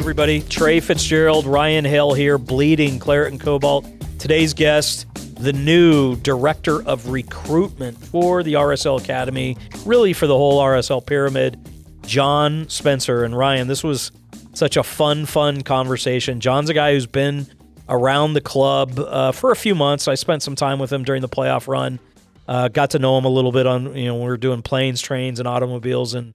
everybody. Trey Fitzgerald, Ryan Hale here, bleeding claret and cobalt. Today's guest, the new director of recruitment for the RSL Academy, really for the whole RSL pyramid, John Spencer. And Ryan, this was such a fun, fun conversation. John's a guy who's been around the club uh, for a few months. I spent some time with him during the playoff run. Uh, got to know him a little bit on, you know, we were doing planes, trains, and automobiles in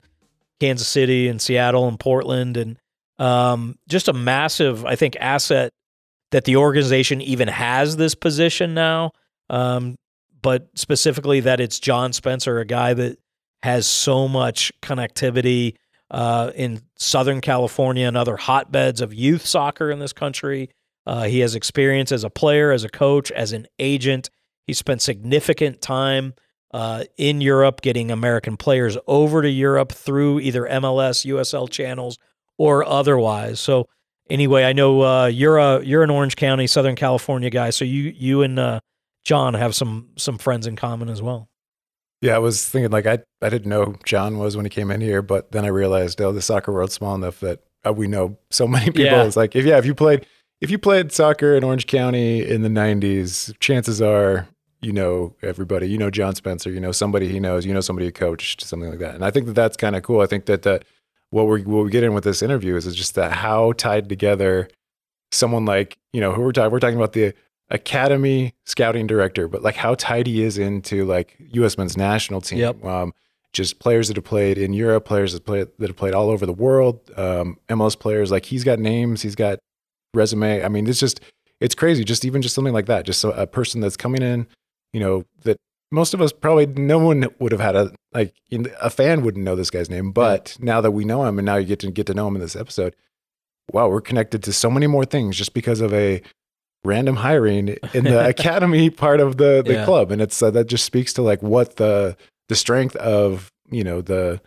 Kansas City and Seattle and Portland. And um, just a massive, I think, asset that the organization even has this position now. Um, but specifically that it's John Spencer, a guy that has so much connectivity uh, in Southern California and other hotbeds of youth soccer in this country. Uh, he has experience as a player, as a coach, as an agent. He spent significant time uh, in Europe getting American players over to Europe through either MLS, USL channels, or otherwise. So anyway, I know uh, you're a you're an Orange County, Southern California guy. So you you and uh, John have some some friends in common as well. Yeah, I was thinking like I I didn't know John was when he came in here, but then I realized oh the soccer world's small enough that uh, we know so many people. Yeah. It's like if yeah if you played if you played soccer in Orange County in the '90s, chances are you know everybody. You know John Spencer. You know somebody he knows. You know somebody who coached something like that. And I think that that's kind of cool. I think that that what we what we get in with this interview is, is just that how tied together someone like you know who we're talking we're talking about the academy scouting director, but like how tied he is into like U.S. men's national team. Yep. Um, just players that have played in Europe, players that play that have played all over the world, um, MLS players. Like he's got names, he's got resume. I mean, it's just it's crazy. Just even just something like that. Just a, a person that's coming in, you know, that most of us probably no one would have had a like a fan wouldn't know this guy's name, but yeah. now that we know him and now you get to get to know him in this episode, wow, we're connected to so many more things just because of a random hiring in the academy part of the the yeah. club, and it's uh, that just speaks to like what the the strength of you know the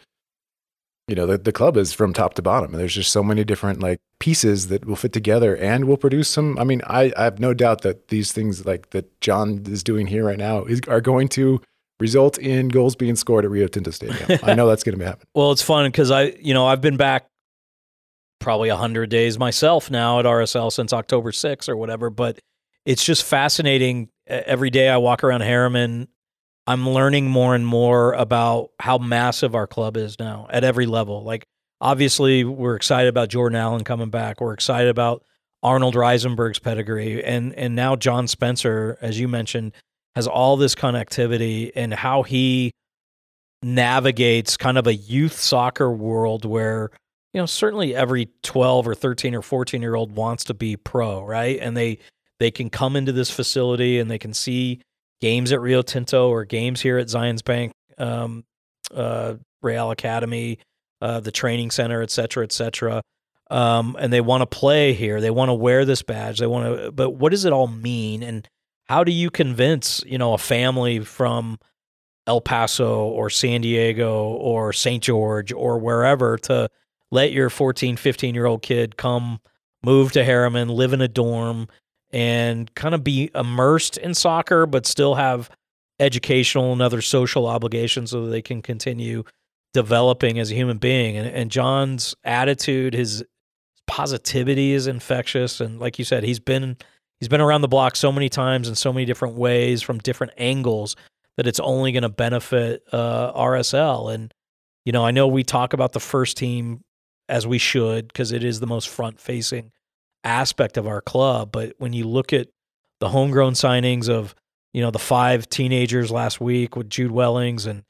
you know the, the club is from top to bottom and there's just so many different like pieces that will fit together and will produce some i mean i, I have no doubt that these things like that john is doing here right now is, are going to result in goals being scored at rio tinto stadium. I know that's going to happen. Well it's fun because i you know i've been back probably 100 days myself now at rsl since october 6 or whatever but it's just fascinating. Every day i walk around harriman I'm learning more and more about how massive our club is now at every level. Like, obviously, we're excited about Jordan Allen coming back. We're excited about Arnold Rijsenburg's pedigree, and and now John Spencer, as you mentioned, has all this connectivity and how he navigates kind of a youth soccer world where you know certainly every 12 or 13 or 14 year old wants to be pro right and they they can come into this facility and they can see games at Rio Tinto or games here at Zions Bank, um, uh, Real Academy, uh, the training center, et cetera, et cetera. Um, and they want to play here. They want to wear this badge. They want to, but what does it all mean? And how do you convince, you know, a family from El Paso or San Diego or St. George or wherever to let your 14, 15 year old kid come move to Harriman, live in a dorm, and kind of be immersed in soccer, but still have educational and other social obligations so they can continue developing as a human being. And, and John's attitude, his positivity is infectious. And like you said, he's been he's been around the block so many times in so many different ways from different angles that it's only going to benefit uh, RSL. And you know, I know we talk about the first team as we should because it is the most front facing aspect of our club. But when you look at the homegrown signings of, you know, the five teenagers last week with Jude Wellings and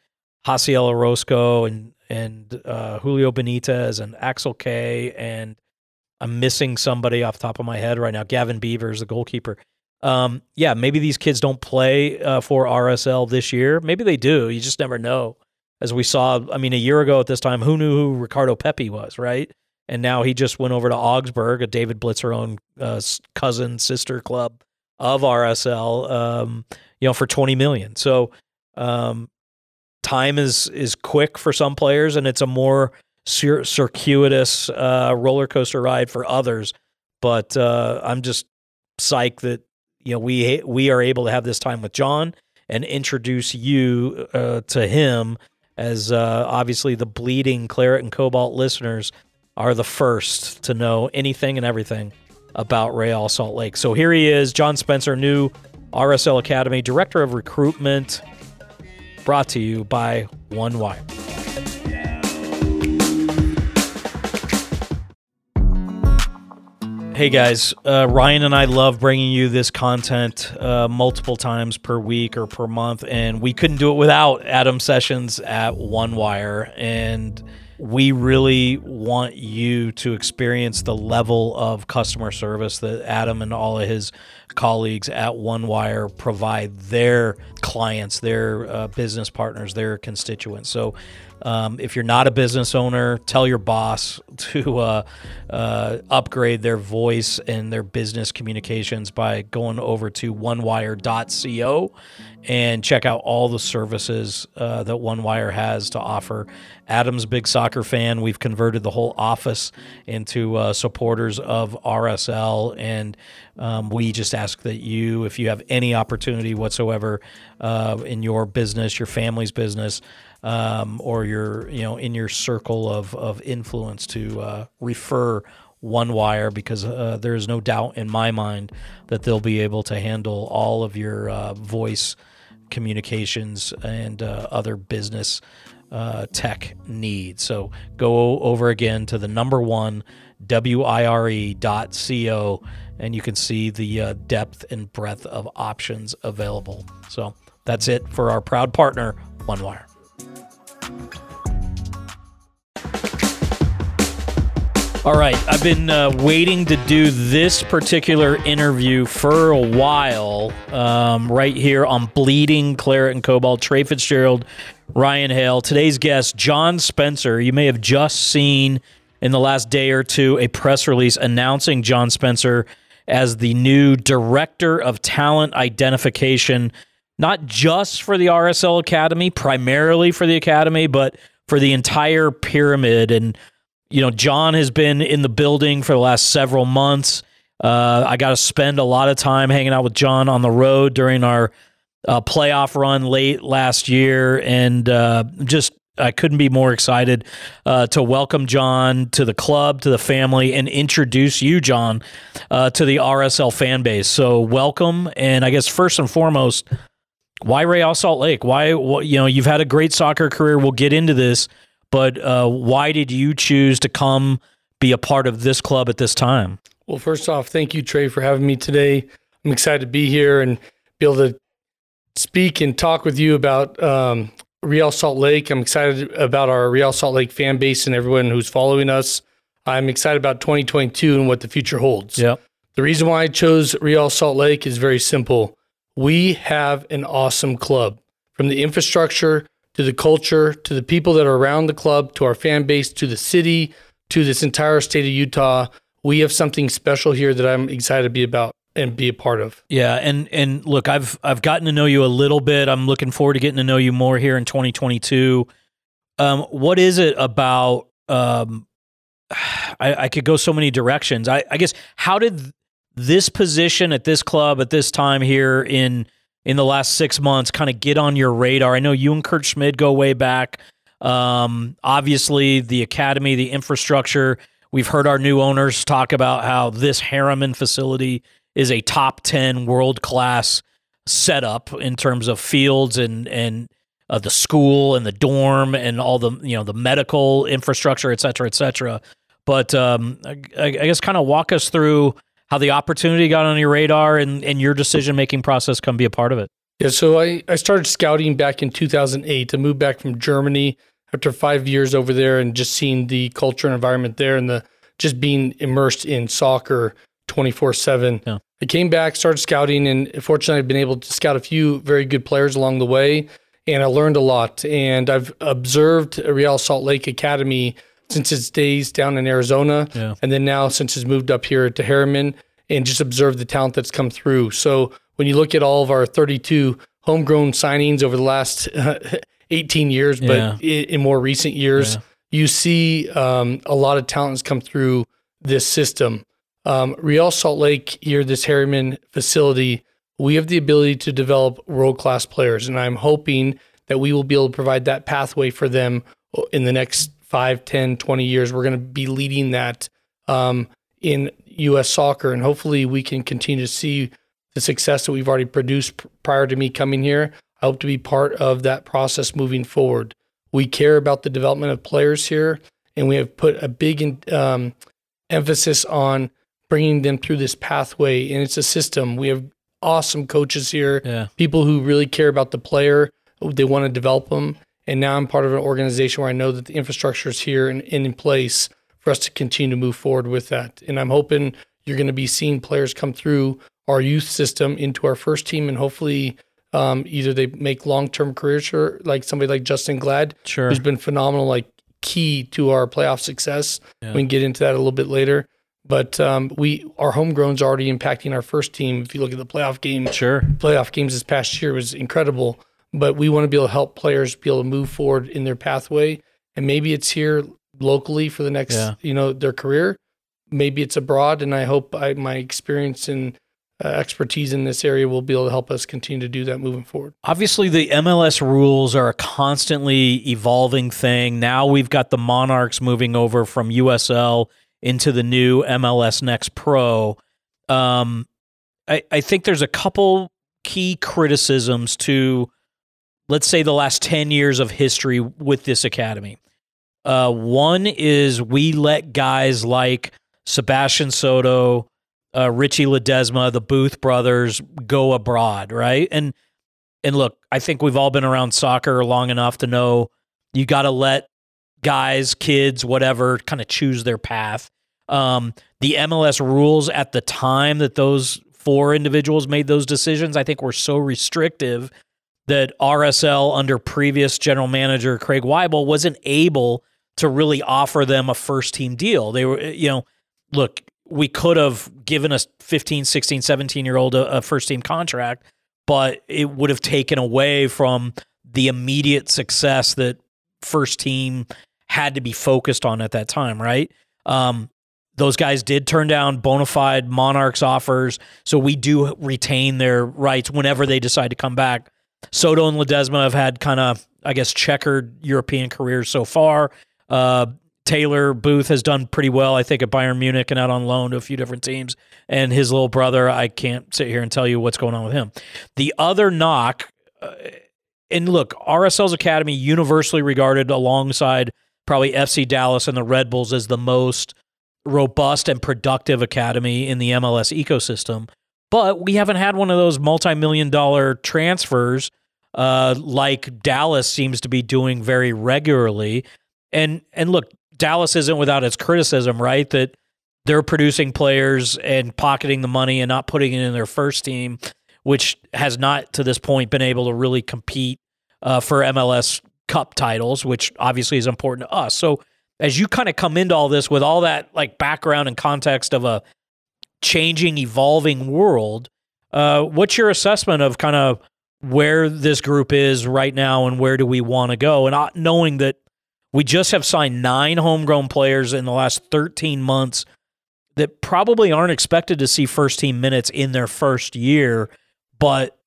Hasiel Orozco and and uh, Julio Benitez and Axel Kei and I'm missing somebody off the top of my head right now. Gavin Beavers, the goalkeeper. Um, yeah, maybe these kids don't play uh, for RSL this year. Maybe they do. You just never know. As we saw, I mean, a year ago at this time, who knew who Ricardo Pepi was, right? and now he just went over to Augsburg, a David Blitzer own uh, cousin sister club of RSL, um, you know, for twenty million. So um, time is is quick for some players, and it's a more cir- circuitous uh, roller coaster ride for others. But uh, I'm just psyched that you know we we are able to have this time with John and introduce you uh, to him as uh, obviously the bleeding claret and cobalt listeners are the first to know anything and everything about Real Salt Lake. So here he is, John Spencer, new RSL Academy Director of Recruitment, brought to you by One Wire. Hey guys, uh, Ryan and I love bringing you this content uh, multiple times per week or per month, and we couldn't do it without Adam Sessions at One Wire. And we really want you to experience the level of customer service that Adam and all of his colleagues at OneWire provide their clients, their uh, business partners, their constituents. So um, if you're not a business owner, tell your boss to uh, uh, upgrade their voice and their business communications by going over to onewire.co and check out all the services uh, that OneWire has to offer. Adam's big soccer fan. We've converted the whole office into uh, supporters of RSL, and um, we just ask that you, if you have any opportunity whatsoever uh, in your business, your family's business, um, or your you know in your circle of of influence to uh, refer one wire because uh, there is no doubt in my mind that they'll be able to handle all of your uh, voice communications and uh, other business uh, tech needs. So go over again to the number one wire.co and you can see the uh, depth and breadth of options available. So that's it for our proud partner, OneWire. All right, I've been uh, waiting to do this particular interview for a while, um, right here on Bleeding Claret and Cobalt. Trey Fitzgerald, Ryan Hale. Today's guest, John Spencer. You may have just seen in the last day or two a press release announcing John Spencer as the new Director of Talent Identification, not just for the RSL Academy, primarily for the Academy, but for the entire pyramid. And you know, John has been in the building for the last several months. Uh, I got to spend a lot of time hanging out with John on the road during our uh, playoff run late last year, and uh, just I couldn't be more excited uh, to welcome John to the club, to the family, and introduce you, John, uh, to the RSL fan base. So welcome, and I guess first and foremost, why Real Salt Lake? Why you know you've had a great soccer career. We'll get into this but uh, why did you choose to come be a part of this club at this time? Well, first off, thank you, Trey, for having me today. I'm excited to be here and be able to speak and talk with you about um, Real Salt Lake. I'm excited about our Real Salt Lake fan base and everyone who's following us. I'm excited about 2022 and what the future holds. Yep. The reason why I chose Real Salt Lake is very simple. We have an awesome club from the infrastructure to the culture, to the people that are around the club, to our fan base, to the city, to this entire state of Utah. We have something special here that I'm excited to be about and be a part of. Yeah, and and look, I've I've gotten to know you a little bit. I'm looking forward to getting to know you more here in 2022. Um, what is it about? Um, I, I could go so many directions. I, I guess how did this position at this club at this time here in in the last six months kind of get on your radar? I know you and Kurt Schmidt go way back. Um, obviously, the academy, the infrastructure. We've heard our new owners talk about how this Harriman facility is a top 10 world class setup in terms of fields and, and, uh, the school and the dorm and all the you know the medical infrastructure, et cetera, et cetera. But um, I, I guess kind of walk us through how the opportunity got on your radar and, and your decision making process come be a part of it. Yeah, so I, I started scouting back in 2008. I moved back from Germany after five years over there and just seeing the culture and environment there and the just being immersed in soccer 24 7. I came back, started scouting, and fortunately, I've been able to scout a few very good players along the way. And I learned a lot. And I've observed Real Salt Lake Academy since his days down in Arizona, yeah. and then now since he's moved up here to Harriman, and just observe the talent that's come through. So when you look at all of our 32 homegrown signings over the last uh, 18 years, but yeah. in, in, more recent years, yeah. you see um, a lot of talents come through this system. Um, Real Salt Lake here, this Harriman facility, we have the ability to develop world class players, and I'm hoping that we will be able to provide that pathway for them in the next 5, 10, 20 years, we're going to be leading that um, in U.S. soccer. And hopefully we can continue to see the success that we've already produced prior to me coming here. I hope to be part of that process moving forward. We care about the development of players here, and we have put a big um, emphasis on bringing them through this pathway. And it's a system. We have awesome coaches here, Yeah. people who really care about the player. They want to develop them. And now I'm part of an organization where I know that the infrastructure is here and, and in place for us to continue to move forward with that. And I'm hoping you're going to be seeing players come through our youth system into our first team and hopefully um, either they make long-term careers or like somebody like Justen Glad, Sure. who's been phenomenal, like key to our playoff success. Yeah. We can get into that a little bit later. But um, we our homegrown's already impacting our first team. If you look at the playoff game, Sure. playoff games this past year was incredible. But we want to be able to help players be able to move forward in their pathway. And maybe it's here locally for the next, Yeah. you know, their career. Maybe it's abroad. And I hope I, my experience and uh, expertise in this area will be able to help us continue to do that moving forward. Obviously, the MLS rules are a constantly evolving thing. Now we've got the Monarchs moving over from USL into the new MLS Next Pro. Um, I, I think there's a couple key criticisms to, let's say, the last 10 years of history with this academy. Uh, one is we let guys like Sebastian Soto, uh, Richie Ledesma, the Booth brothers go abroad, right? And and look, I think we've all been around soccer long enough to know you got to let guys, kids, whatever, kind of choose their path. Um, the MLS rules at the time that those four individuals made those decisions, I think were so restrictive that RSL under previous general manager Craig Waibel wasn't able to really offer them a first team deal. They were, you know, look, we could have given a 15, 16, 17 year old a, a first team contract, but it would have taken away from the immediate success that first team had to be focused on at that time, right? Um, those guys did turn down bona fide Monarchs offers, so we do retain their rights whenever they decide to come back. Soto and Ledesma have had kind of, I guess, checkered European careers so far. Uh, Taylor Booth has done pretty well, I think, at Bayern Munich and out on loan to a few different teams. And his little brother, I can't sit here and tell you what's going on with him. The other knock, uh, and look, RSL's academy universally regarded alongside probably FC Dallas and the Red Bulls as the most robust and productive academy in the MLS ecosystem. But we haven't had one of those multi-million dollar transfers uh, like Dallas seems to be doing very regularly. And and look, Dallas isn't without its criticism, right? That they're producing players and pocketing the money and not putting it in their first team, which has not to this point been able to really compete uh, for MLS Cup titles, which obviously is important to us. So as you kind of come into all this with all that like background and context of a changing, evolving world, uh, what's your assessment of kind of where this group is right now and where do we want to go? And uh, knowing that we just have signed nine homegrown players in the last 13 months that probably aren't expected to see first team minutes in their first year, but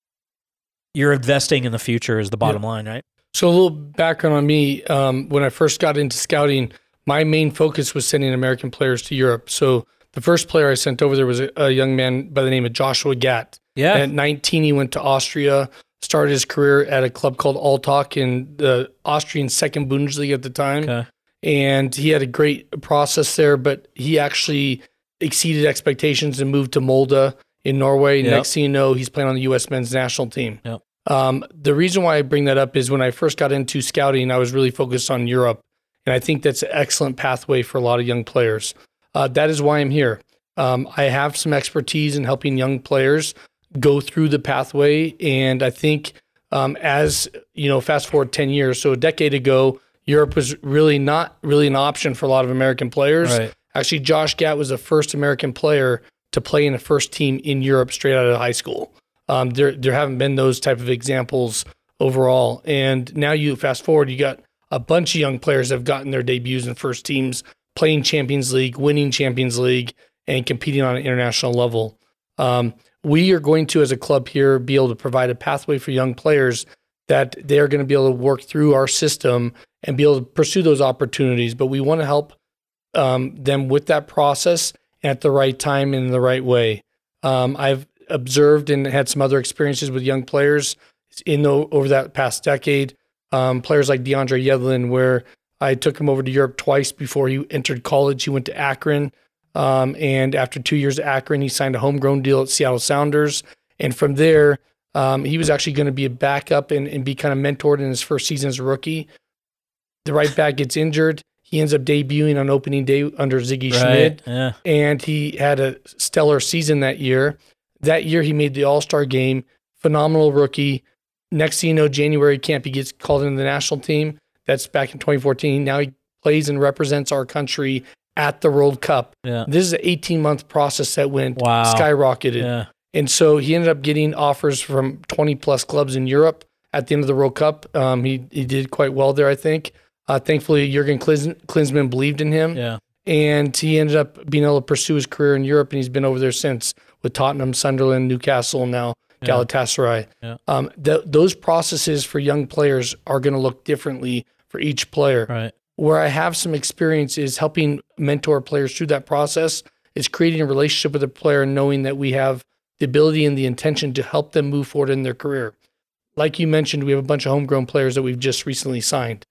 you're investing in the future is the bottom line, right? So a little background on me. Um, when I first got into scouting, my main focus was sending American players to Europe. So the first player I sent over there was a, a young man by the name of Joshua Gatt. Yeah. At 19, he went to Austria, started his career at a club called Altach in the Austrian second Bundesliga at the time. Okay. And he had a great process there, but he actually exceeded expectations and moved to Molde in Norway. Yep. Next thing you know, he's playing on the U.S. men's national team. Yep. Um, the reason why I bring that up is when I first got into scouting, I was really focused on Europe. And I think that's an excellent pathway for a lot of young players. Uh, that is why I'm here. Um, I have some expertise in helping young players go through the pathway. And I think um, as, you know, fast forward 10 years, so a decade ago, Europe was really not really an option for a lot of American players. Right. Actually, Josh Gatt was the first American player to play in a first team in Europe straight out of high school. Um, there, there haven't been those type of examples overall. And now you fast forward, you got a bunch of young players that have gotten their debuts in first teams, playing Champions League, winning Champions League, and competing on an international level. Um, we are going to, as a club here, be able to provide a pathway for young players that they're going to be able to work through our system and be able to pursue those opportunities. But we want to help um, them with that process at the right time in the right way. Um, I've observed and had some other experiences with young players in the, over that past decade. Um, players like DeAndre Yedlin, where I took him over to Europe twice before he entered college. He went to Akron. Um, and after two years at Akron, he signed a homegrown deal at Seattle Sounders. And from there, um, he was actually going to be a backup and, and be kind of mentored in his first season as a rookie. The right back gets injured. He ends up debuting on opening day under Sigi Right. Schmid, Yeah. and he had a stellar season that year. That year, he made the All Star game. Phenomenal rookie. Next thing you know, January camp, he gets called into the national team. That's back in 2014. Now he plays and represents our country at the World Cup. Yeah. This is an 18 month process that went Wow. skyrocketed. Yeah. And so he ended up getting offers from 20 plus clubs in Europe at the end of the World Cup. Um, he, he did quite well there, I think. Uh, thankfully, Jurgen Klins- Klinsmann believed in him, Yeah. and he ended up being able to pursue his career in Europe, and he's been over there since with Tottenham, Sunderland, Newcastle, and now. Galatasaray. Yeah. Um, th- those processes for young players are going to look differently for each player Right. where I have some experience is helping mentor players through that process, is creating a relationship with a player and knowing that we have the ability and the intention to help them move forward in their career. Like you mentioned, we have a bunch of homegrown players that we've just recently signed.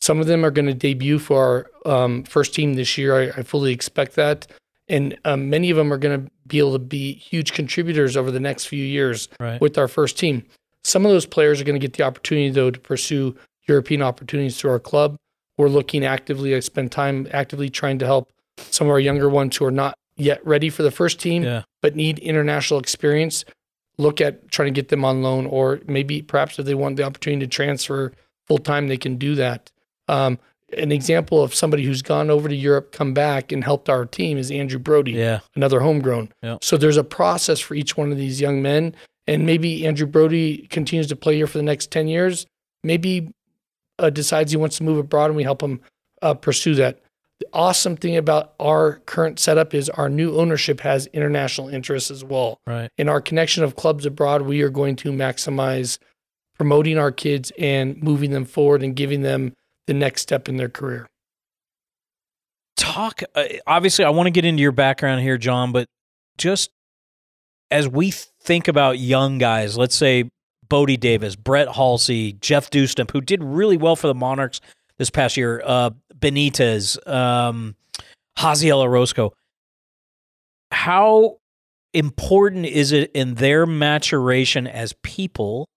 Some of them are going to debut for our um, first team this year. I, I fully expect that. And um, many of them are going to be able to be huge contributors over the next few years Right. with our first team. Some of those players are going to get the opportunity, though, to pursue European opportunities through our club. We're looking actively, I spend time actively trying to help some of our younger ones who are not yet ready for the first team, Yeah. but need international experience. Look at trying to get them on loan, or maybe perhaps if they want the opportunity to transfer full time, they can do that. Um, an example of somebody who's gone over to Europe, come back, and helped our team is Andrew Brody Yeah. another homegrown. Yeah. So there's a process for each one of these young men. And maybe Andrew Brody continues to play here for the next 10 years. Maybe uh, decides he wants to move abroad and we help him uh, pursue that. The awesome thing about our current setup is our new ownership has international interests as well. Right. In our connection of clubs abroad, we are going to maximize promoting our kids and moving them forward and giving them the next step in their career. talk uh, obviously i want to get into your background here john but just as we think about young guys let's say bodie davis brett halsey jeff Dustin, who did really well for the monarchs this past year uh, benitez um, haziel orozco how important is it in their maturation as people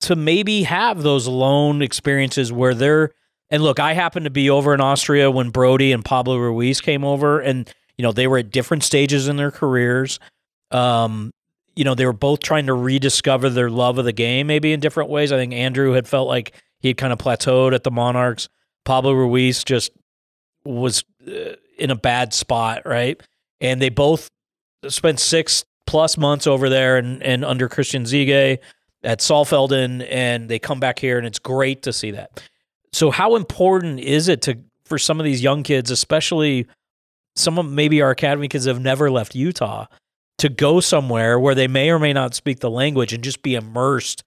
to maybe have those loan experiences where they're and look, I happened to be over in Austria when Brody and Pablo Ruiz came over, and you know they were at different stages in their careers. Um, you know they were both trying to rediscover their love of the game, maybe in different ways. I think Andrew had felt like he had kind of plateaued at the Monarchs. Pablo Ruiz just was uh, in a bad spot, right? And they both spent six plus months over there and, and under Christian Ziege at Saalfelden, and they come back here, and it's great to see that. So, how important is it to for some of these young kids, especially some of maybe our academy kids have never left Utah, to go somewhere where they may or may not speak the language and just be immersed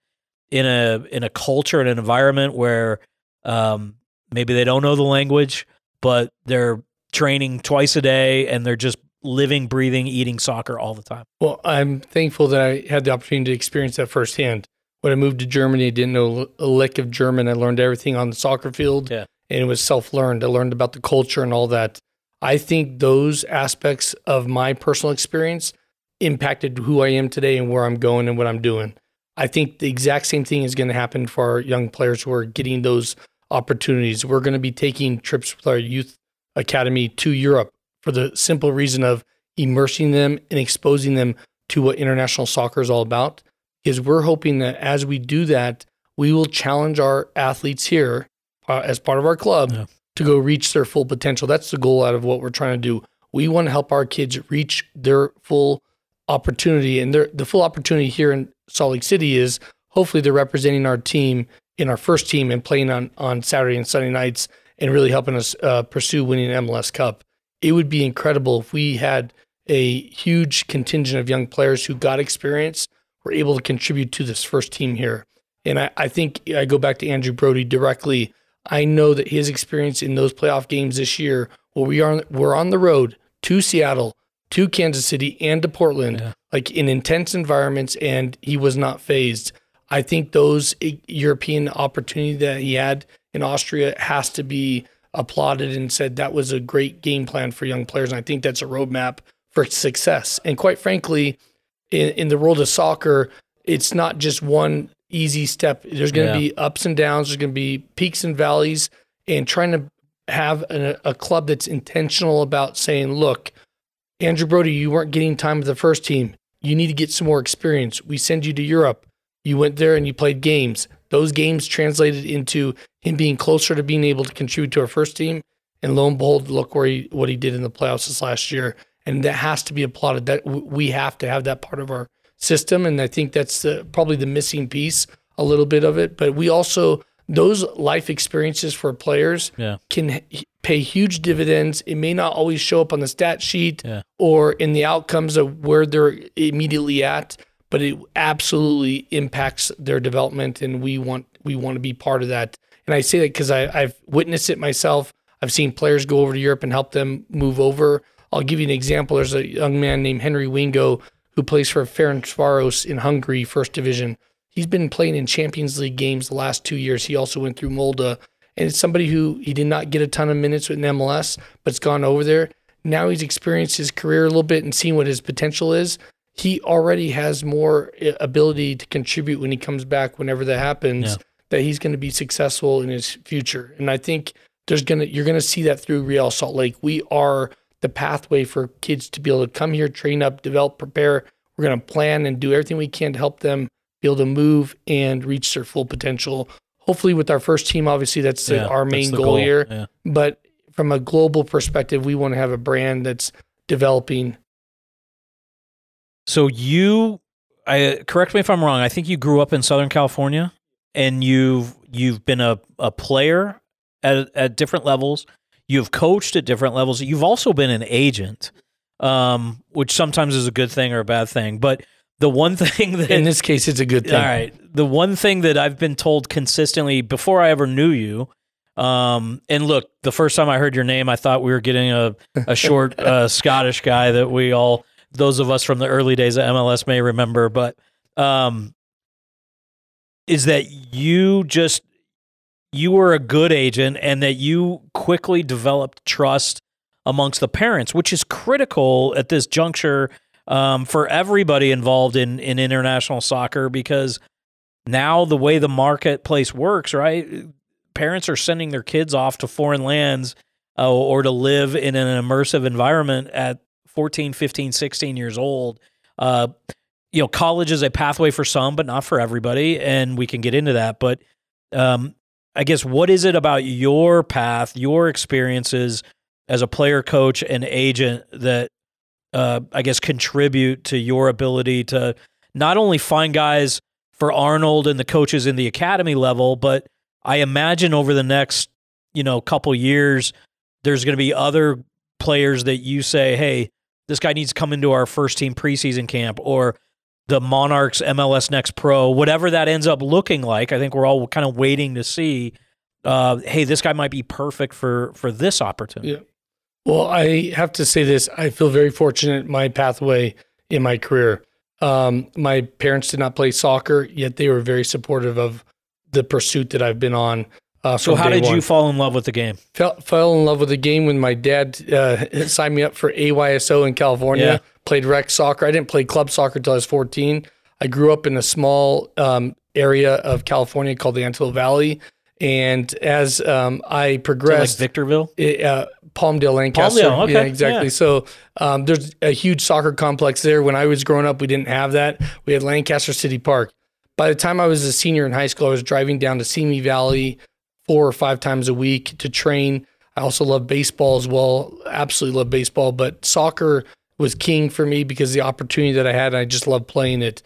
in a in a culture and an environment where um, maybe they don't know the language, but they're training twice a day and they're just living, breathing, eating soccer all the time. Well, I'm thankful that I had the opportunity to experience that firsthand. When I moved to Germany, I didn't know a lick of German. I learned everything on the soccer field, Yeah. and it was self learned. I learned about the culture and all that. I think those aspects of my personal experience impacted who I am today and where I'm going and what I'm doing. I think the exact same thing is going to happen for our young players who are getting those opportunities. We're going to be taking trips with our youth academy to Europe for the simple reason of immersing them and exposing them to what international soccer is all about. Because we're hoping that as we do that, we will challenge our athletes here uh, as part of our club Yeah. to go reach their full potential. That's the goal out of what we're trying to do. We want to help our kids reach their full opportunity, and the full opportunity here in Salt Lake City is hopefully they're representing our team in our first team and playing on on Saturday and Sunday nights and really helping us uh, pursue winning MLS Cup. It would be incredible if we had a huge contingent of young players who got experience, were able to contribute to this first team here. And I, I think I go back to Andrew Brody directly. I know that his experience in those playoff games this year, where we are, we're on the road to Seattle, to Kansas City, and to Portland, Yeah. like in intense environments, and he was not fazed. I think those e- European opportunity that he had in Austria has to be applauded and said that was a great game plan for young players. And I think that's a roadmap for success. And quite frankly, in, in the world of soccer, it's not just one easy step. There's going to Yeah. be ups and downs. There's going to be peaks and valleys. And trying to have a, a club that's intentional about saying, look, Andrew Brody, you weren't getting time with the first team. You need to get some more experience. We send you to Europe. You went there and you played games. Those games translated into him being closer to being able to contribute to our first team. And lo and behold, look where he, what he did in the playoffs this last year. And that has to be applauded. That we have to have that part of our system. And I think that's the, probably the missing piece, a little bit of it. But we also those life experiences for players Yeah. can pay huge dividends. It may not always show up on the stat sheet Yeah. or in the outcomes of where they're immediately at, but it absolutely impacts their development, and we want we want to be part of that. And I say that because I've witnessed it myself. I've seen players go over to Europe and help them move over. I'll give you an example. There's a young man named Henry Wingo who plays for Ferencvaros in Hungary, first division. He's been playing in Champions League games the last two years. He also went through Molde, and it's somebody who he did not get a ton of minutes with an MLS, but's gone over there. Now he's experienced his career a little bit and seen what his potential is. He already has more uh, ability to contribute when he comes back, whenever that happens. Yeah. That he's going to be successful in his future, and I think there's gonna you're gonna see that through Real Salt Lake. We are the pathway for kids to be able to come here, train up, develop, prepare. We're gonna plan and do everything we can to help them be able to move and reach their full potential. Hopefully, with our first team, obviously that's the- Yeah, our that's main the goal, here. Yeah. But from a global perspective, we want to have a brand that's developing. So you, I correct me if I'm wrong. I think you grew up in Southern California, and you've you've been a, a player at at different levels. You've coached at different levels. You've also been an agent, um, which sometimes is a good thing or a bad thing. But the one thing that In this case, it's a good thing. all right. The one thing that I've been told consistently before I ever knew you, um, and look, the first time I heard your name, I thought we were getting a, a short uh, Scottish guy that we all, those of us from the early days of MLS may remember, but um, is that you just, you were a good agent and that you quickly developed trust amongst the parents, which is critical at this juncture um, for everybody involved in in international soccer because now the way the marketplace works, right? Parents are sending their kids off to foreign lands uh, or to live in an immersive environment at 14, 15, 16 years old. Uh, you know, college is a pathway for some, but not for everybody, and we can get into that. But um, I guess what is it about your path, your experiences as a player, coach, and agent that uh, I guess contribute to your ability to not only find guys for Arnold and the coaches in the academy level, but I imagine over the next you know couple years, there's going to be other players that you say, hey, this guy needs to come into our first team preseason camp or the Monarchs MLS Next Pro, whatever that ends up looking like. I think we're all kind of waiting to see. Uh, hey, this guy might be perfect for for this opportunity. Yeah. Well, I have to say this. I feel very fortunate in my pathway in my career. Um, my parents did not play soccer, yet they were very supportive of the pursuit that I've been on. Uh, So how did you fall in love with the game? fell, fell in love with the game when my dad uh, signed me up for AYSO in California. Yeah. Played rec soccer. I didn't play club soccer until I was 14. I grew up in a small um, area of California called the Antelope Valley. And as um, I Is it like progressed, Victorville? it, uh, Palmdale, Lancaster. Palmdale, okay, Yeah, exactly. yeah. So um, there's a huge soccer complex there. When I was growing up, we didn't have that. We had Lancaster City Park. By the time I was a senior in high school, I was driving down to Simi Valley four or five times a week to train. I also love baseball as well. Absolutely love baseball, but soccer was king for me because the opportunity that I had, I just love playing it.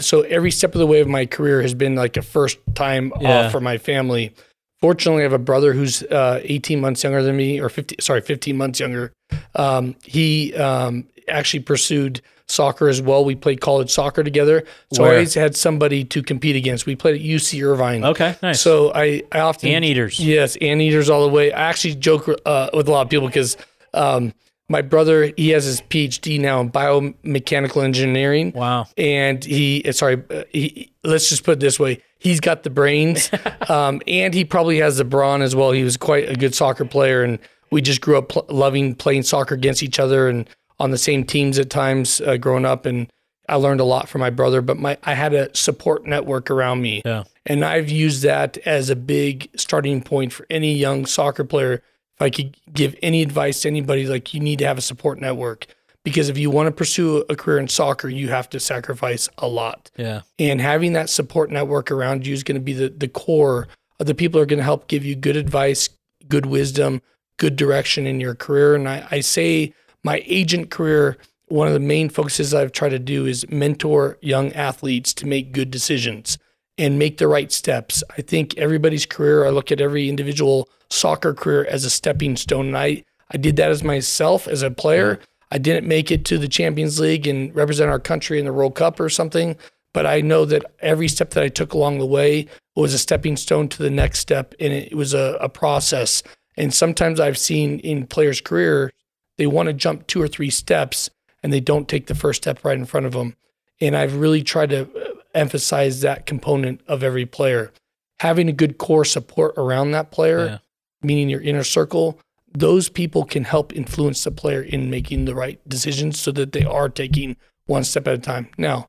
So every step of the way of my career has been like a first time Yeah. off for my family. fortunately, I have a brother who's uh, 18 months younger than me, or 50, sorry, 15 months younger. Um, he um, actually pursued soccer as well. We played college soccer together. So Where? I always had somebody to compete against. We played at UC Irvine. Okay, nice. So I, I often Anteaters. Yes, anteaters all the way. I actually joke uh, with a lot of people because um, my brother he has his PhD now in biomechanical engineering, Wow. and he uh, sorry, uh, he, let's just put it this way: he's got the brains, um, and he probably has the brawn as well. He was quite a good soccer player, and we just grew up pl- loving playing soccer against each other and on the same teams at times uh, growing up, and. I learned a lot from my brother, but my I had a support network around me. Yeah. And I've used that as a big starting point for any young soccer player. If I could give any advice to anybody, like you need to have a support network because if you want to pursue a career in soccer, you have to sacrifice a lot. Yeah. And having that support network around you is going to be the, the core of the people who are going to help give you good advice, good wisdom, good direction in your career. And I, I say my agent career, one of the main focuses I've tried to do is mentor young athletes to make good decisions and make the right steps. I think everybody's career, I look at every individual soccer career as a stepping stone. And I, I did that as myself as a player. I didn't make it to the Champions League and represent our country in the World Cup or something, but I know that every step that I took along the way was a stepping stone to the next step, and it was a, a process. And sometimes I've seen in players' career, they want to jump two or three steps and they don't take the first step right in front of them. And I've really tried to emphasize that component of every player. Having a good core support around that player, Yeah. meaning your inner circle, those people can help influence the player in making the right decisions so that they are taking one step at a time. Now,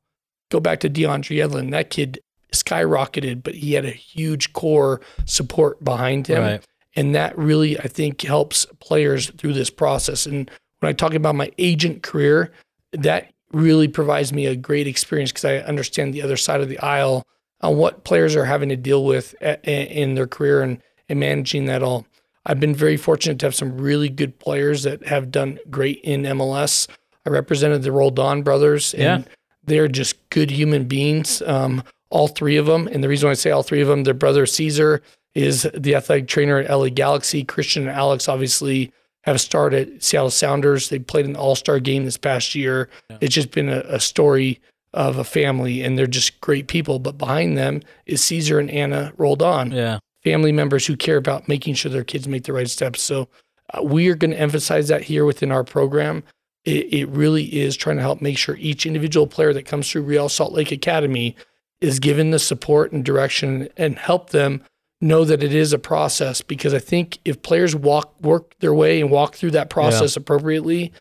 go back to DeAndre Yedlin. That kid skyrocketed, but he had a huge core support behind him. Right. And that really, I think, helps players through this process. And when I talk about my agent career, that really provides me a great experience because I understand the other side of the aisle on what players are having to deal with in their career and, and managing that all. I've been very fortunate to have some really good players that have done great in MLS. I represented the Roldan brothers, and Yeah. they're just good human beings, um, all three of them. And the reason why I say all three of them, their brother Cesar is the athletic trainer at LA Galaxy. Cristian and Alex obviously have started at Seattle Sounders. They played an All Star game this past year. It's just been a, a story of a family, and they're just great people. But behind them is Cesar and Anna Roldan Yeah. family members who care about making sure their kids make the right steps. So uh, we are going to emphasize that here within our program. It, it really is trying to help make sure each individual player that comes through Real Salt Lake Academy is given the support and direction and help them know that it is a process because I think if players walk work their way and walk through that process appropriately,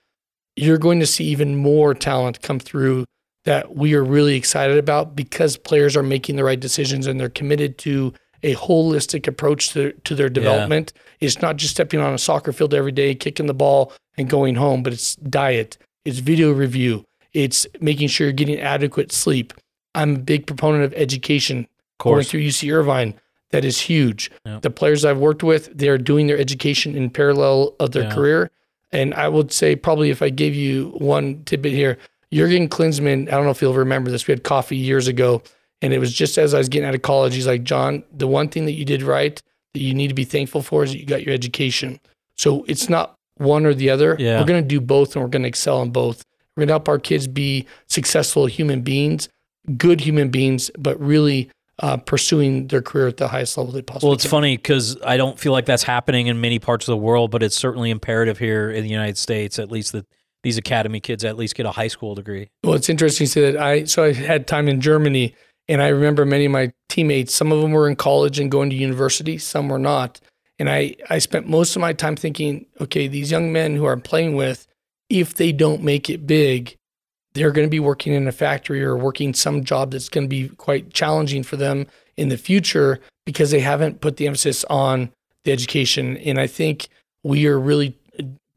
you're going to see even more talent come through that we are really excited about because players are making the right decisions and they're committed to a holistic approach to, to their development. It's not just stepping on a soccer field every day, kicking the ball and going home, but it's diet, it's video review, it's making sure you're getting adequate sleep. I'm a big proponent of education. Of Going through UC Irvine, that is huge. Yeah. The players I've worked with, they're doing their education in parallel of their Yeah. career. And I would say probably if I gave you one tidbit here, Jurgen Klinsmann, I don't know if you'll remember this. We had coffee years ago, and it was just as I was getting out of college. He's like, John, the one thing that you did right that you need to be thankful for is that you got your education. So it's not one or the other. Yeah. We're going to do both, and we're going to excel in both. We're going to help our kids be successful human beings, good human beings, but really uh, pursuing their career at the highest level they possibly Well, it's can. funny because I don't feel like that's happening in many parts of the world, but it's certainly imperative here in the United States, at least that these academy kids at least get a high school degree. Well, it's interesting to say that I so I had time in Germany, and I remember many of my teammates. Some of them were in college and going to university, some were not. And I I spent most of my time thinking, okay, these young men who I'm playing with, if they don't make it big, they're going to be working in a factory or working some job that's going to be quite challenging for them in the future because they haven't put the emphasis on the education. And I think we are really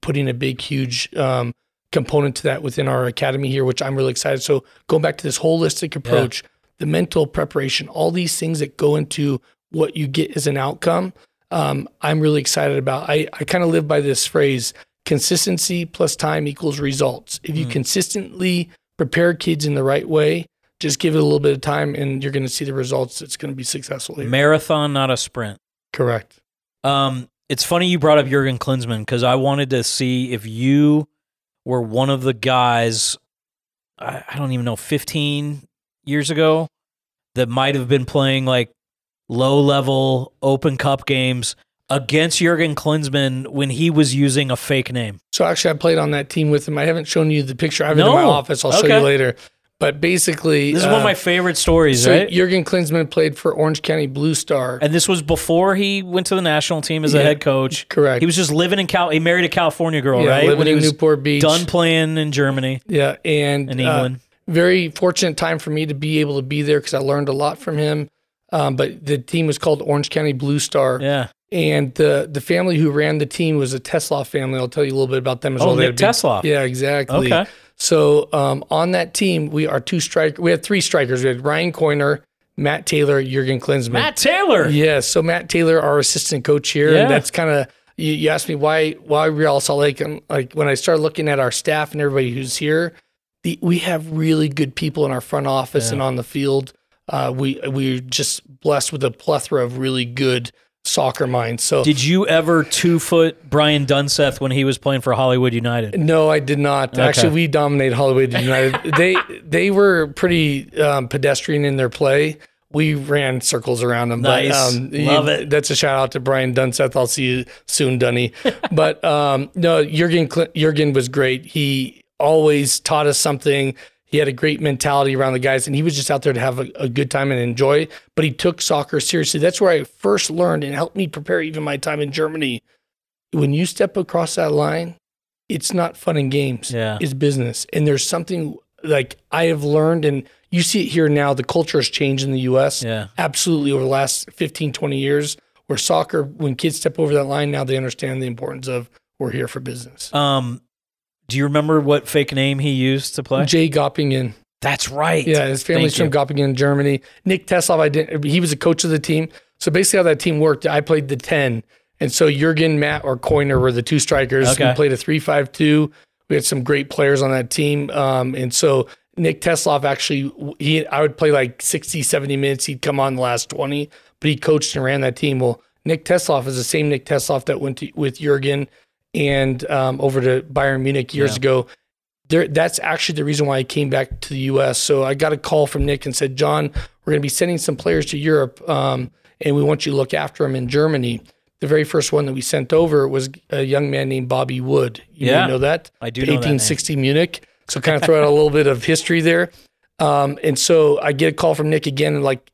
putting a big, huge um, component to that within our academy here, which I'm really excited. So going back to this holistic approach, the mental preparation, all these things that go into what you get as an outcome, um, I'm really excited about. I, I kind of live by this phrase consistency plus time equals results. If you consistently prepare kids in the right way, just give it a little bit of time and you're going to see the results. It's going to be successful here. Marathon, not a sprint. Correct. Um, it's funny you brought up Jurgen Klinsmann because I wanted to see if you were one of the guys. I, I don't even know, fifteen years ago, that might have been playing like low level Open Cup games against Jurgen Klinsmann when he was using a fake name. So actually, I played on that team with him. I haven't shown you the picture. I have it in my office. I'll show you later. But basically, This is one of uh, my favorite stories, so right? Jurgen Klinsmann played for Orange County Blue Star. And this was before he went to the national team as a head coach. Correct. He was just living in Cal. He married a California girl, yeah, right? living when he in Newport Beach. done playing in Germany Yeah, and and uh, England. very fortunate time for me to be able to be there because I learned a lot from him. Um, but the team was called Orange County Blue Star, yeah. And the the family who ran the team was a Theslof family. I'll tell you a little bit about them as Oh, well. Nick big- Theslof. Yeah, exactly. Okay. So um, on that team, we are two strike. We had three strikers. We had Ryan Coiner, Matt Taylor, Jurgen Klinsmann. Matt Taylor. Yeah. So Matt Taylor, our assistant coach here, Yeah. and that's kind of you, you asked me why why Real Salt Lake. And like when I started looking at our staff and everybody who's here, the, we have really good people in our front office Yeah. and on the field. Uh, we we're just blessed with a plethora of really good soccer mind. So Did you ever two foot Brian Dunseth when he was playing for Hollywood United? No, I did not. Okay. Actually, we dominated Hollywood United. they they were pretty um, pedestrian in their play. We ran circles around them. Nice. But, um, Love you- it. That's a shout out to Brian Dunseth. I'll see you soon, Dunny. but um, no, Jurgen Jurgen was great. He always taught us something. He had a great mentality around the guys, and he was just out there to have a, a good time and enjoy. But he took soccer seriously. That's where I first learned and helped me prepare even my time in Germany. When you step across that line, it's not fun and games. Yeah. It's business. And there's something like I have learned, and you see it here now, the culture has changed in the US Yeah. absolutely over the last 15, 20 years, where soccer, when kids step over that line, now they understand the importance of we're here for business. Um, do you remember what fake name he used to play? Jay Goppingen. That's right. Yeah, his family's Thank from Goppingen, Germany. Nick Theslof, I didn't, he was a coach of the team. So basically, how that team worked, I played the 10. And so Jurgen, Matt, or Coiner were the two strikers. Okay. We played a 3 5 2. We had some great players on that team. Um, and so Nick Theslof actually, he I would play like 60, 70 minutes. He'd come on the last 20, but he coached and ran that team. Well, Nick Theslof is the same Nick Theslof that went to, with Jurgen and um, over to Bayern Munich years Yeah. ago. There, that's actually the reason why I came back to the U.S. So I got a call from Nick and said, John, we're going to be sending some players to Europe, um, and we want you to look after them in Germany. The very first one that we sent over was a young man named Bobby Wood. You Yeah. know that. I do know that 1860 Munich. So kind of throw out a little bit of history there. Um, and so I get a call from Nick again, and like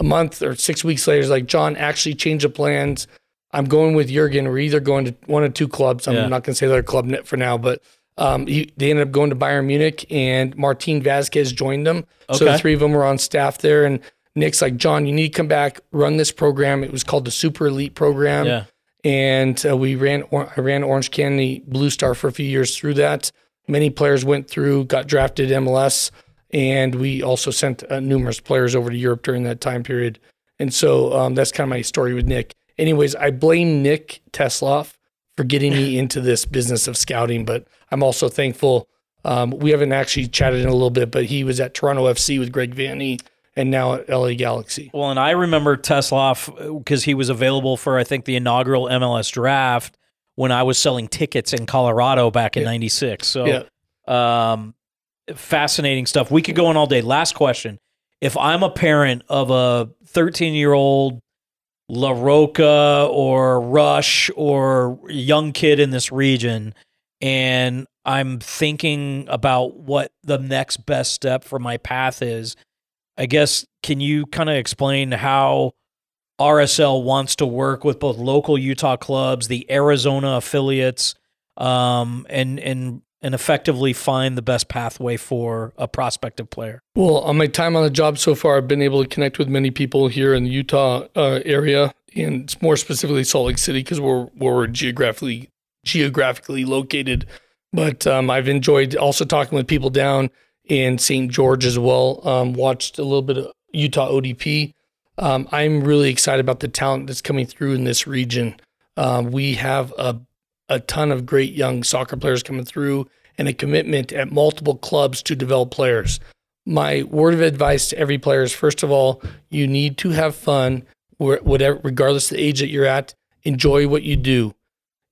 a month or six weeks later, he's like, John, actually change the plans. I'm going with Jurgen. We're either going to one of two clubs. I'm Yeah. not going to say they're a club net for now, but um, he, they ended up going to Bayern Munich, and Martin Vasquez joined them. So the three of them were on staff there, and Nick's like, John, you need to come back, run this program. It was called the Super Elite Program Yeah. and uh, we ran or- I ran Orange County Blue Star for a few years through that. Many players went through, got drafted MLS, and we also sent uh, numerous players over to Europe during that time period. And so um, that's kind of my story with Nick. Anyways, I blame Nick Theslof for getting me into this business of scouting, but I'm also thankful. Um, we haven't actually chatted in a little bit, but he was at Toronto FC with Greg Vanney and now at LA Galaxy. Well, and I remember Theslof because he was available for I think the inaugural MLS draft when I was selling tickets in Colorado back in Yeah. '96. So, Yeah. um, fascinating stuff. We could go on all day. Last question: If I'm a parent of a 13 year old La Roca or Rush or young kid in this region, and I'm thinking about what the next best step for my path is, I guess can you kind of explain how RSL wants to work with both local Utah clubs, the Arizona affiliates, um, and and and effectively find the best pathway for a prospective player? Well, on my time on the job so far, I've been able to connect with many people here in the Utah uh, area, and more specifically Salt Lake City, because we're we're geographically geographically located. But um, I've enjoyed also talking with people down in St. George as well. Um, watched a little bit of Utah ODP. Um, I'm really excited about the talent that's coming through in this region. Um, we have a a ton of great young soccer players coming through, and a commitment at multiple clubs to develop players my word of advice to every player is first of all, you need to have fun whatever, regardless of the age that you're at, enjoy what you do.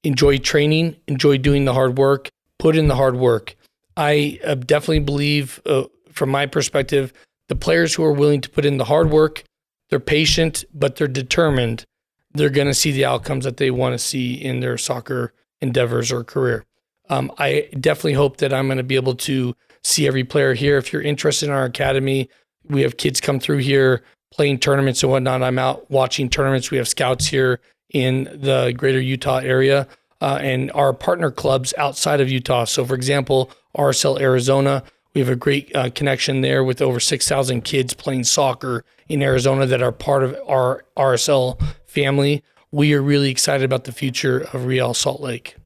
Enjoy training, enjoy doing the hard work, put in the hard work. I uh, definitely believe, uh, from my perspective, the players who are willing to put in the hard work, they're patient, but they're determined. They're going to see the outcomes that they want to see in their soccer endeavors or career. Um, I definitely hope that I'm going to be able to see every player here. If you're interested in our academy, we have kids come through here playing tournaments and whatnot. I'm out watching tournaments. We have scouts here in the greater Utah area uh, and our partner clubs outside of Utah. So, for example, RSL Arizona, we have a great uh, connection there with over 6,000 kids playing soccer in Arizona that are part of our RSL family. We are really excited about the future of Real Salt Lake.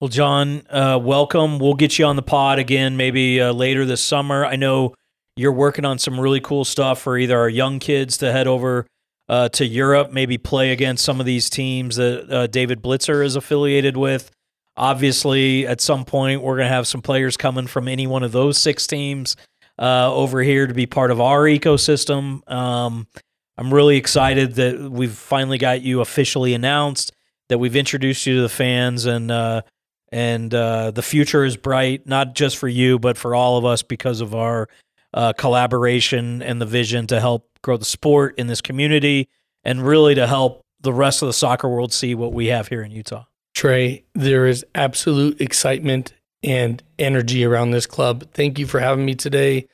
Well, John, uh, welcome. We'll get you on the pod again maybe uh, later this summer. I know you're working on some really cool stuff for either our young kids to head over uh, to Europe, maybe play against some of these teams that uh, David Blitzer is affiliated with. Obviously, at some point, we're going to have some players coming from any one of those six teams uh, over here to be part of our ecosystem. Um, I'm really excited that we've finally got you officially announced, that we've introduced you to the fans, and uh, and uh, the future is bright, not just for you, but for all of us because of our uh, collaboration and the vision to help grow the sport in this community and really to help the rest of the soccer world see what we have here in Utah. Trey, there is absolute excitement and energy around this club. Thank you for having me today.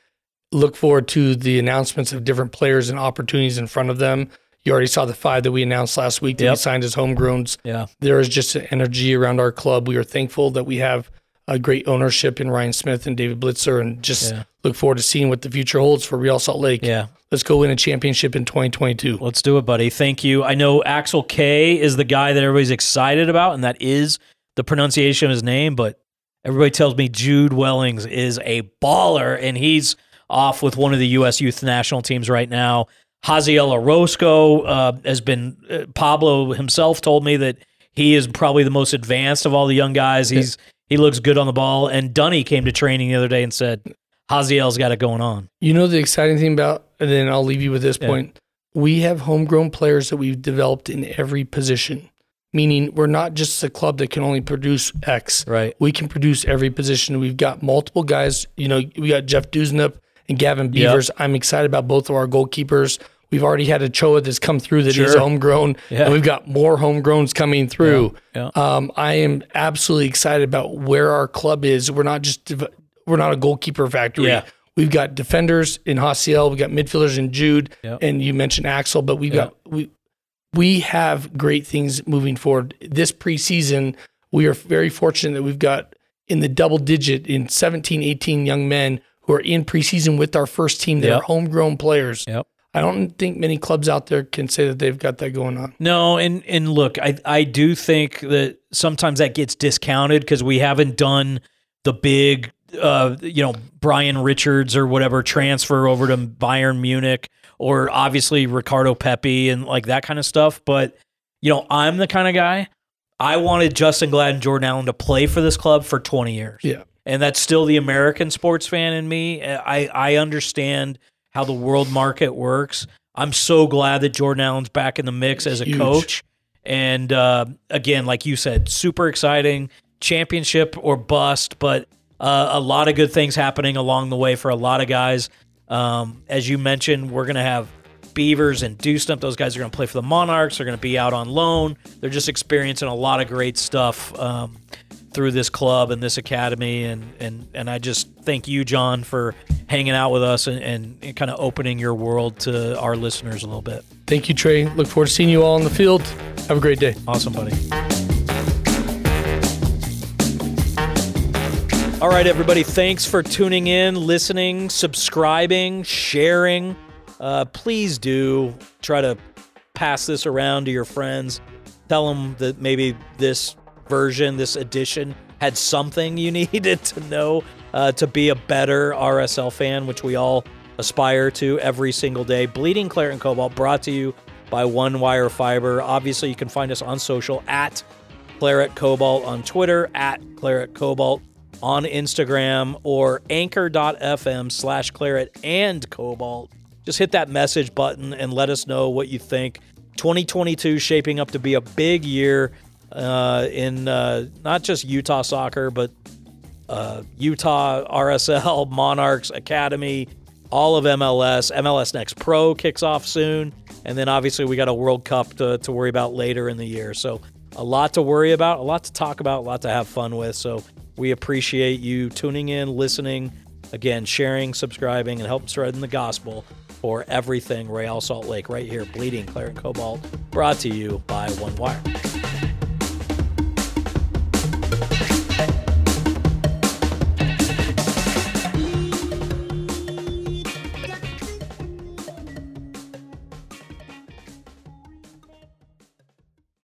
Look forward to the announcements of different players and opportunities in front of them. You already saw the five that we announced last week that yep. we signed as homegrowns. Yeah. There is just an energy around our club. We are thankful that we have a great ownership in Ryan Smith and David Blitzer and just yeah. look forward to seeing what the future holds for Real Salt Lake. Yeah. Let's go win a championship in 2022. Let's do it, buddy. Thank you. I know Axel Kei is the guy that everybody's excited about, and that is the pronunciation of his name, but everybody tells me Jude Wellings is a baller, and he's off with one of the U.S. youth national teams right now. Jaziel Orozco uh, has been, uh, Pablo himself told me that he is probably the most advanced of all the young guys. He's he looks good on the ball. And Dunny came to training the other day and said, Jaziel's got it going on. You know the exciting thing about, and then I'll leave you with this yeah. point. We have homegrown players that we've developed in every position, meaning we're not just a club that can only produce X. Right. We can produce every position. We've got multiple guys. You know, we got Jeff Dewsnup and Gavin Beavers. Yep. I'm excited about both of our goalkeepers. We've already had a Choa that's come through that sure. is homegrown, yeah. and we've got more homegrowns coming through. Yeah. Yeah. Um, I am absolutely excited about where our club is. We're not just we're not a goalkeeper factory. We've got defenders in Jaziel, we've got midfielders in Jude, and you mentioned Axel, but we've got we we have great things moving forward. This preseason, we are very fortunate that we've got in the double digit in 17, 18 young men who are in preseason with our first team. They're yep. homegrown players. Yep. I don't think many clubs out there can say that they've got that going on. No, and and look, I I do think that sometimes that gets discounted because we haven't done the big, uh, you know, Brian Richards or whatever transfer over to Bayern Munich or obviously Ricardo Pepi and like that kind of stuff. But you know, I'm the kind of guy I wanted Justen Glad and Jordan Allen to play for this club for 20 years. Yeah. And that's still the American sports fan in me. I, I understand how the world market works. I'm so glad that Jordan Allen's back in the mix as a Huge. coach. And uh, again, like you said, super exciting championship or bust, but uh, a lot of good things happening along the way for a lot of guys. Um, as you mentioned, we're going to have Beavers and Dewsnup. Those guys are going to play for the Monarchs. They're going to be out on loan. They're just experiencing a lot of great stuff. Um, through this club and this academy and and and I just thank you John for hanging out with us and, and, and kind of opening your world to our listeners a little bit. Thank you Trey. Look forward to seeing you all in the field. Have a great day. Awesome, buddy. All right, everybody. Thanks for tuning in, listening, subscribing, sharing. Uh, please do try to pass this around to your friends. Tell them that maybe this version, this edition, had something you needed to know uh, to be a better RSL fan, which we all aspire to every single day. Bleeding Claret and Cobalt brought to you by One Wire Fiber. Obviously, you can find us on social at Claret Cobalt on Twitter, at Claret Cobalt on Instagram, or anchor.fm slash claret and cobalt. Just hit that message button and let us know what you think 2022 shaping up to be a big year uh, in uh, not just Utah soccer, but uh, Utah RSL, Monarchs Academy, all of MLS. MLS Next Pro kicks off soon. And then obviously we got a World Cup to, to worry about later in the year. So a lot to worry about, a lot to talk about, a lot to have fun with. So we appreciate you tuning in, listening, again, sharing, subscribing, and help spreading the gospel for everything Real Salt Lake right here, Bleeding Claret and Cobalt, brought to you by One Wire.